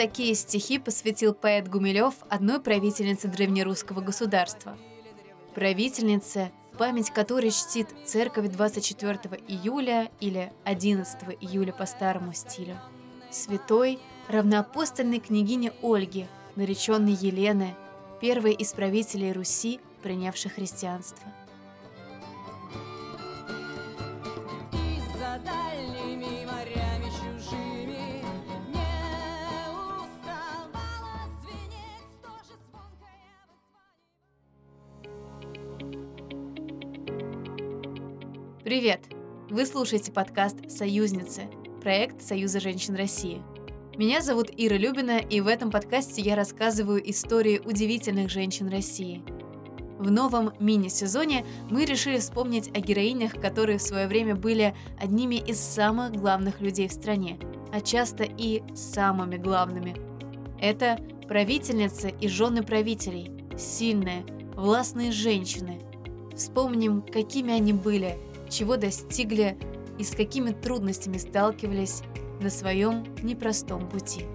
такие стихи посвятил поэт Гумилев одной правительнице древнерусского государства. Правительнице, память которой чтит церковь 24 июля или 11 июля по старому стилю. Святой, равноапостольной княгине Ольги, нареченной Елены, первой из правителей Руси, принявшей христианство. Привет! Вы слушаете подкаст «Союзницы», проект Союза женщин России. Меня зовут Ира Любина, и в этом подкасте я рассказываю истории удивительных женщин России. В новом мини-сезоне мы решили вспомнить о героинях, которые в свое время были одними из самых главных людей в стране, а часто и самыми главными. Это правительницы и жены правителей, сильные, властные женщины. Вспомним, какими они были, чего достигли и с какими трудностями сталкивались на своем непростом пути.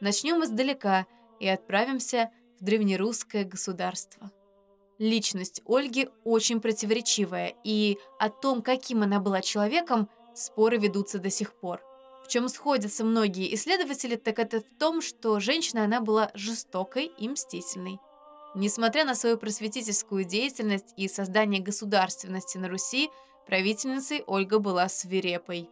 Начнем издалека и отправимся в древнерусское государство. Личность Ольги очень противоречивая, и о том, каким она была человеком, споры ведутся до сих пор. Чем сходятся многие исследователи, так это в том, что женщина она была жестокой и мстительной. Несмотря на свою просветительскую деятельность и создание государственности на Руси, правительницей Ольга была свирепой.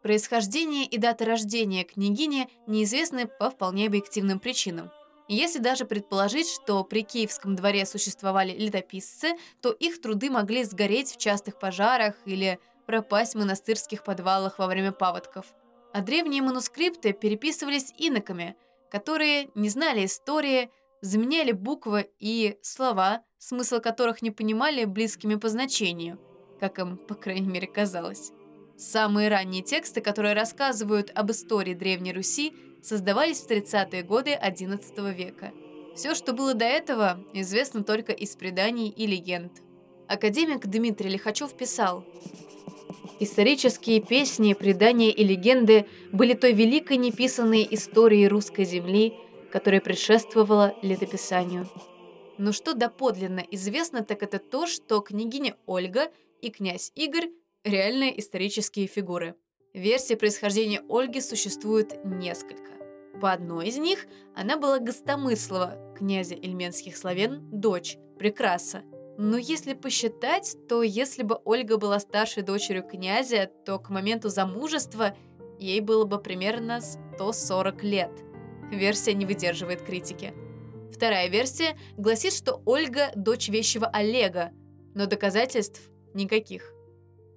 Происхождение и дата рождения княгини неизвестны по вполне объективным причинам. Если даже предположить, что при Киевском дворе существовали летописцы, то их труды могли сгореть в частых пожарах или пропасть в монастырских подвалах во время паводков. А древние манускрипты переписывались иноками, которые не знали истории, заменяли буквы и слова, смысл которых не понимали близкими по значению, как им, по крайней мере, казалось. Самые ранние тексты, которые рассказывают об истории Древней Руси, создавались в 30-е годы XI века. Все, что было до этого, известно только из преданий и легенд. Академик Дмитрий Лихачев писал Исторические песни, предания и легенды были той великой неписанной историей русской земли, которая предшествовала летописанию. Но что доподлинно известно, так это то, что княгиня Ольга и князь Игорь – реальные исторические фигуры. Версий происхождения Ольги существует несколько. По одной из них она была Гостомыслова, князя Ильменских славян, дочь, Прекраса – но если посчитать, то если бы Ольга была старшей дочерью князя, то к моменту замужества ей было бы примерно 140 лет. Версия не выдерживает критики. Вторая версия гласит, что Ольга – дочь вещего Олега, но доказательств никаких.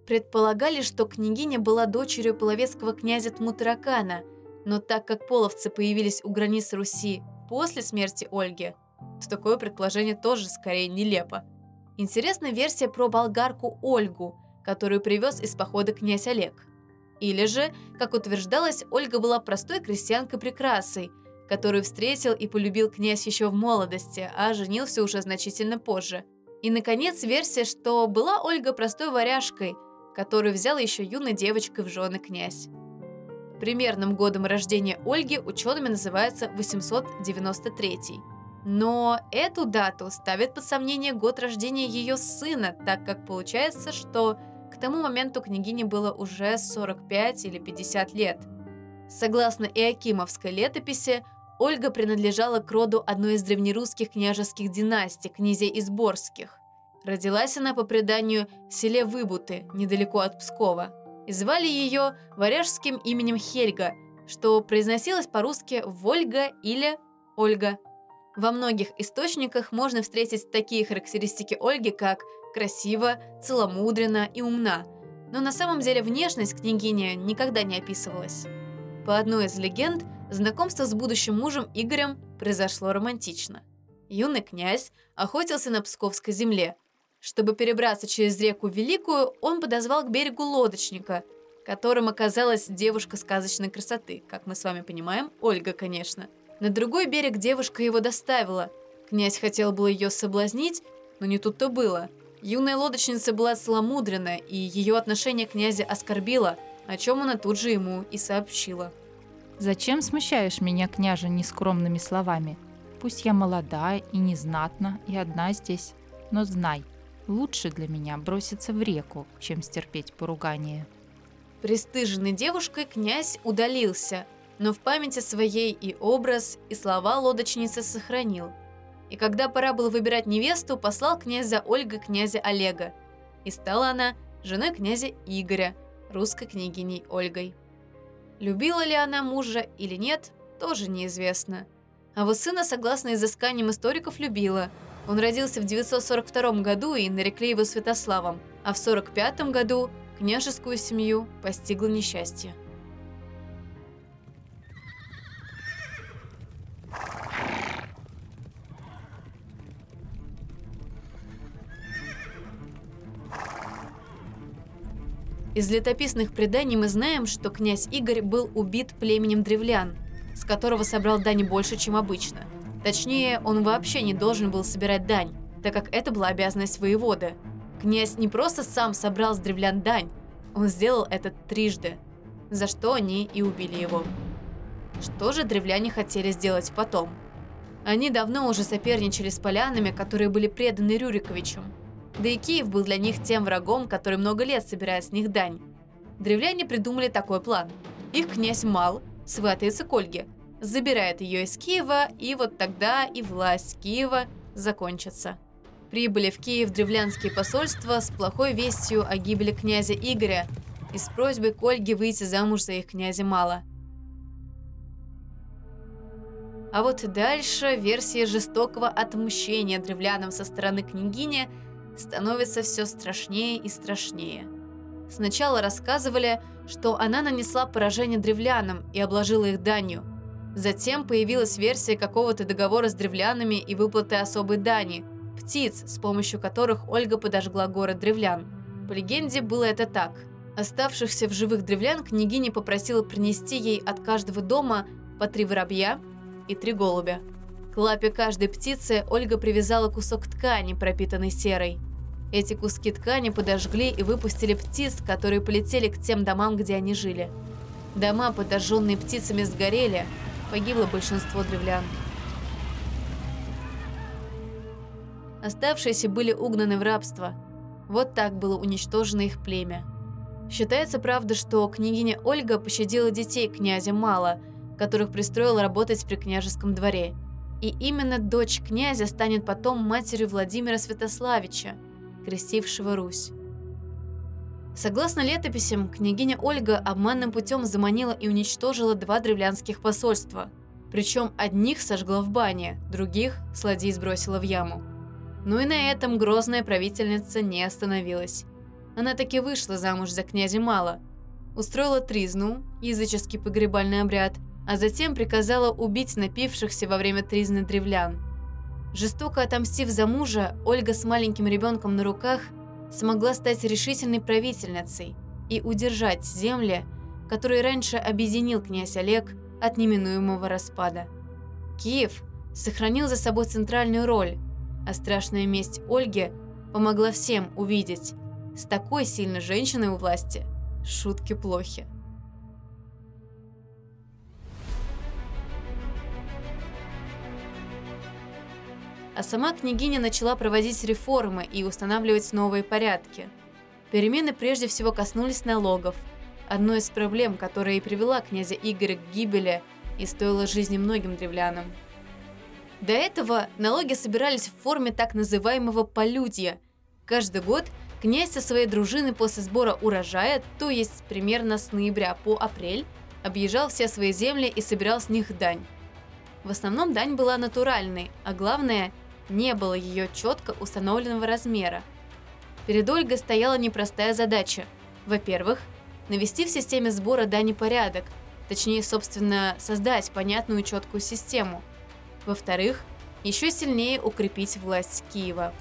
Предполагали, что княгиня была дочерью половецкого князя Тмутаракана, но так как половцы появились у границ Руси после смерти Ольги, то такое предположение тоже скорее нелепо. Интересна версия про болгарку Ольгу, которую привез из похода князь Олег. Или же, как утверждалось, Ольга была простой крестьянкой-прекрасой, которую встретил и полюбил князь еще в молодости, а женился уже значительно позже. И, наконец, версия, что была Ольга простой варяжкой, которую взял еще юной девочкой в жены князь. Примерным годом рождения Ольги учеными называется 893 но эту дату ставит под сомнение год рождения ее сына, так как получается, что к тому моменту княгине было уже 45 или 50 лет. Согласно Иокимовской летописи, Ольга принадлежала к роду одной из древнерусских княжеских династий, князей Изборских. Родилась она по преданию в селе Выбуты, недалеко от Пскова. И звали ее варяжским именем Хельга, что произносилось по-русски «Вольга» или «Ольга». Во многих источниках можно встретить такие характеристики Ольги, как красиво, целомудренно и умна, но на самом деле внешность княгини никогда не описывалась. По одной из легенд, знакомство с будущим мужем Игорем произошло романтично. Юный князь охотился на Псковской земле. Чтобы перебраться через реку Великую, он подозвал к берегу лодочника, которым оказалась девушка сказочной красоты, как мы с вами понимаем, Ольга, конечно. На другой берег девушка его доставила. Князь хотел было ее соблазнить, но не тут-то было. Юная лодочница была целомудренна, и ее отношение князя оскорбило, о чем она тут же ему и сообщила. Зачем смущаешь меня, княже, нескромными словами? Пусть я молодая и незнатна, и одна здесь, но знай, лучше для меня броситься в реку, чем стерпеть поругание. Престыженный девушкой князь удалился, но в памяти своей и образ, и слова лодочницы сохранил. И когда пора было выбирать невесту, послал князь за Ольгой князя Олега. И стала она женой князя Игоря, русской княгиней Ольгой. Любила ли она мужа или нет, тоже неизвестно. А вот сына, согласно изысканиям историков, любила. Он родился в 942 году и нарекли его Святославом, а в 45 году княжескую семью постигло несчастье. Из летописных преданий мы знаем, что князь Игорь был убит племенем древлян, с которого собрал дань больше, чем обычно. Точнее, он вообще не должен был собирать дань, так как это была обязанность воеводы. Князь не просто сам собрал с древлян дань, он сделал это трижды, за что они и убили его. Что же древляне хотели сделать потом? Они давно уже соперничали с полянами, которые были преданы Рюриковичам – да и Киев был для них тем врагом, который много лет собирает с них дань. Древляне придумали такой план. Их князь Мал сватается к Ольге, забирает ее из Киева, и вот тогда и власть Киева закончится. Прибыли в Киев древлянские посольства с плохой вестью о гибели князя Игоря и с просьбой к Ольге выйти замуж за их князя Мала. А вот дальше версия жестокого отмщения древлянам со стороны княгини – становится все страшнее и страшнее. Сначала рассказывали, что она нанесла поражение древлянам и обложила их данью. Затем появилась версия какого-то договора с древлянами и выплаты особой дани – птиц, с помощью которых Ольга подожгла город древлян. По легенде было это так. Оставшихся в живых древлян княгиня попросила принести ей от каждого дома по три воробья и три голубя. К лапе каждой птицы Ольга привязала кусок ткани, пропитанный серой – эти куски ткани подожгли и выпустили птиц, которые полетели к тем домам, где они жили. Дома, подожженные птицами, сгорели, погибло большинство древлян. Оставшиеся были угнаны в рабство. Вот так было уничтожено их племя. Считается, правда, что княгиня Ольга пощадила детей князя Мала, которых пристроила работать при княжеском дворе. И именно дочь князя станет потом матерью Владимира Святославича – крестившего Русь. Согласно летописям, княгиня Ольга обманным путем заманила и уничтожила два древлянских посольства. Причем одних сожгла в бане, других сладей сбросила в яму. Но и на этом грозная правительница не остановилась. Она таки вышла замуж за князя Мала, устроила тризну, языческий погребальный обряд, а затем приказала убить напившихся во время тризны древлян – Жестоко отомстив за мужа, Ольга с маленьким ребенком на руках смогла стать решительной правительницей и удержать земли, которые раньше объединил князь Олег от неминуемого распада. Киев сохранил за собой центральную роль, а страшная месть Ольги помогла всем увидеть, с такой сильной женщиной у власти шутки плохи. А сама княгиня начала проводить реформы и устанавливать новые порядки. Перемены прежде всего коснулись налогов, одной из проблем, которая и привела князя Игоря к гибели и стоила жизни многим древлянам. До этого налоги собирались в форме так называемого полюдья. Каждый год князь со своей дружиной после сбора урожая, то есть примерно с ноября по апрель, объезжал все свои земли и собирал с них дань. В основном дань была натуральной, а главное – не было ее четко установленного размера. Перед Ольгой стояла непростая задача. Во-первых, навести в системе сбора дани порядок, точнее, собственно, создать понятную четкую систему. Во-вторых, еще сильнее укрепить власть Киева.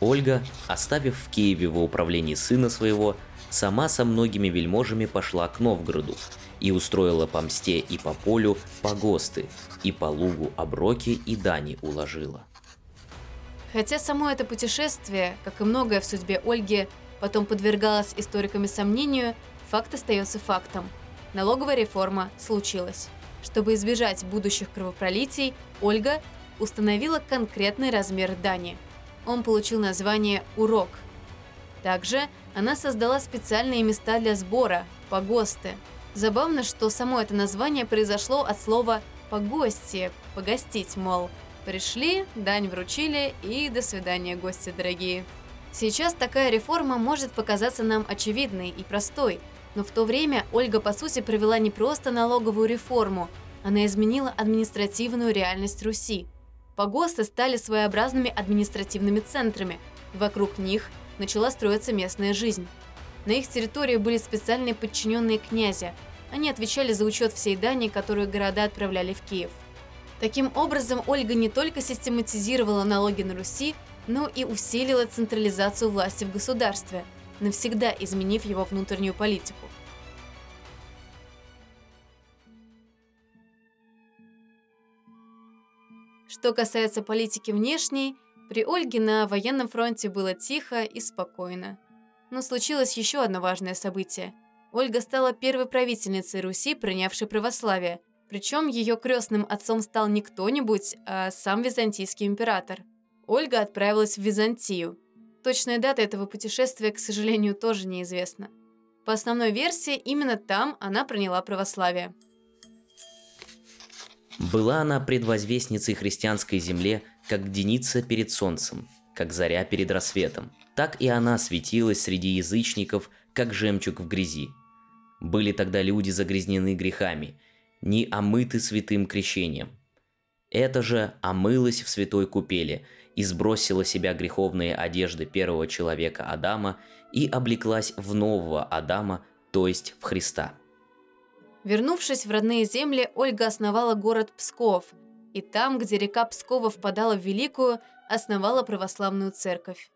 Ольга, оставив в Киеве во управлении сына своего, сама со многими вельможами пошла к Новгороду и устроила по мсте и по полю погосты, и по лугу оброки и дани уложила. Хотя само это путешествие, как и многое в судьбе Ольги, потом подвергалось историками сомнению, факт остается фактом. Налоговая реформа случилась. Чтобы избежать будущих кровопролитий, Ольга установила конкретный размер дани. Он получил название «урок». Также она создала специальные места для сбора – погосты. Забавно, что само это название произошло от слова «погости», «погостить», мол, пришли, дань вручили и до свидания, гости дорогие. Сейчас такая реформа может показаться нам очевидной и простой, но в то время Ольга, по сути, провела не просто налоговую реформу, она изменила административную реальность Руси. Погосты стали своеобразными административными центрами. Вокруг них начала строиться местная жизнь. На их территории были специальные подчиненные князя. Они отвечали за учет всей дани, которую города отправляли в Киев. Таким образом, Ольга не только систематизировала налоги на Руси, но и усилила централизацию власти в государстве, навсегда изменив его внутреннюю политику. Что касается политики внешней, при Ольге на военном фронте было тихо и спокойно. Но случилось еще одно важное событие. Ольга стала первой правительницей Руси, принявшей православие. Причем ее крестным отцом стал не кто-нибудь, а сам византийский император. Ольга отправилась в Византию. Точная дата этого путешествия, к сожалению, тоже неизвестна. По основной версии, именно там она приняла православие. Была она предвозвестницей христианской земле, как деница перед солнцем, как заря перед рассветом. Так и она светилась среди язычников, как жемчуг в грязи. Были тогда люди загрязнены грехами, не омыты святым крещением. Это же омылась в святой купели и сбросила себя греховные одежды первого человека Адама и облеклась в нового Адама, то есть в Христа. Вернувшись в родные земли, Ольга основала город Псков, и там, где река Пскова впадала в Великую, основала православную церковь.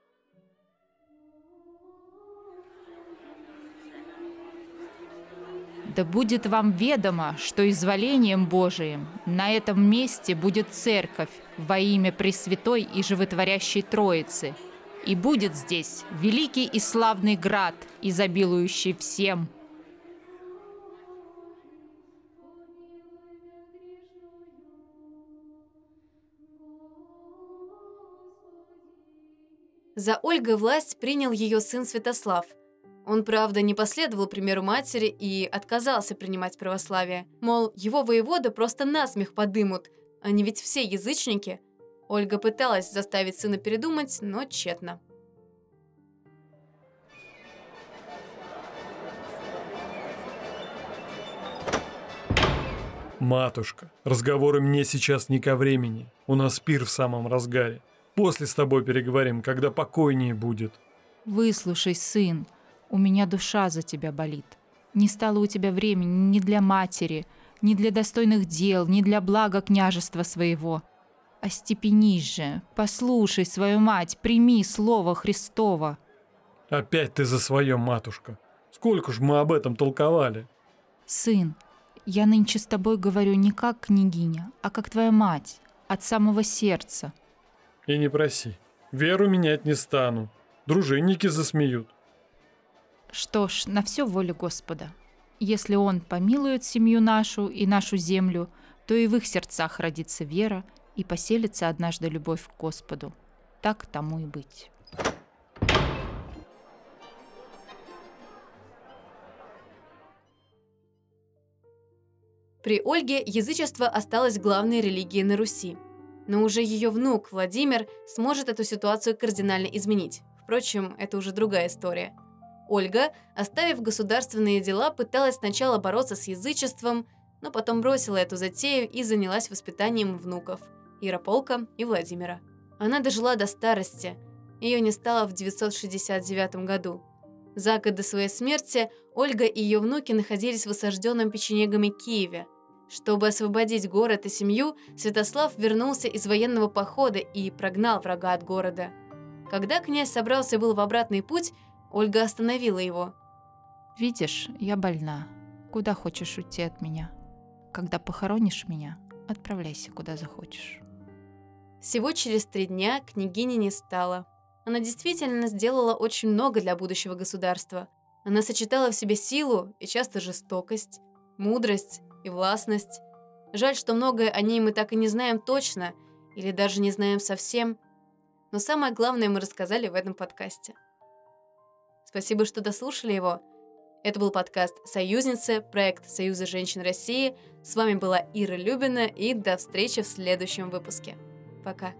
Да будет вам ведомо, что изволением Божиим на этом месте будет церковь во имя Пресвятой и Животворящей Троицы. И будет здесь великий и славный град, изобилующий всем – За Ольгой власть принял ее сын Святослав. Он, правда, не последовал примеру матери и отказался принимать православие. Мол, его воеводы просто насмех подымут, они ведь все язычники. Ольга пыталась заставить сына передумать, но тщетно. Матушка, разговоры мне сейчас не ко времени. У нас пир в самом разгаре. После с тобой переговорим, когда покойнее будет. Выслушай, сын, у меня душа за тебя болит. Не стало у тебя времени ни для матери, ни для достойных дел, ни для блага княжества своего. Остепенись же, послушай свою мать, прими слово Христово. Опять ты за свое, матушка. Сколько ж мы об этом толковали? Сын, я нынче с тобой говорю не как княгиня, а как твоя мать, от самого сердца. И не проси. Веру менять не стану. Дружинники засмеют. Что ж, на все воля Господа. Если Он помилует семью нашу и нашу землю, то и в их сердцах родится вера и поселится однажды любовь к Господу. Так тому и быть. При Ольге язычество осталось главной религией на Руси – но уже ее внук Владимир сможет эту ситуацию кардинально изменить. Впрочем, это уже другая история. Ольга, оставив государственные дела, пыталась сначала бороться с язычеством, но потом бросила эту затею и занялась воспитанием внуков – Ярополка и Владимира. Она дожила до старости. Ее не стало в 969 году. За год до своей смерти Ольга и ее внуки находились в осажденном печенегами Киеве – чтобы освободить город и семью, Святослав вернулся из военного похода и прогнал врага от города. Когда князь собрался был в обратный путь, Ольга остановила его. Видишь, я больна. Куда хочешь уйти от меня? Когда похоронишь меня, отправляйся куда захочешь. Всего через три дня княгини не стало. Она действительно сделала очень много для будущего государства. Она сочетала в себе силу и часто жестокость, мудрость и властность. Жаль, что многое о ней мы так и не знаем точно, или даже не знаем совсем. Но самое главное мы рассказали в этом подкасте. Спасибо, что дослушали его. Это был подкаст «Союзницы», проект Союза женщин России. С вами была Ира Любина, и до встречи в следующем выпуске. Пока.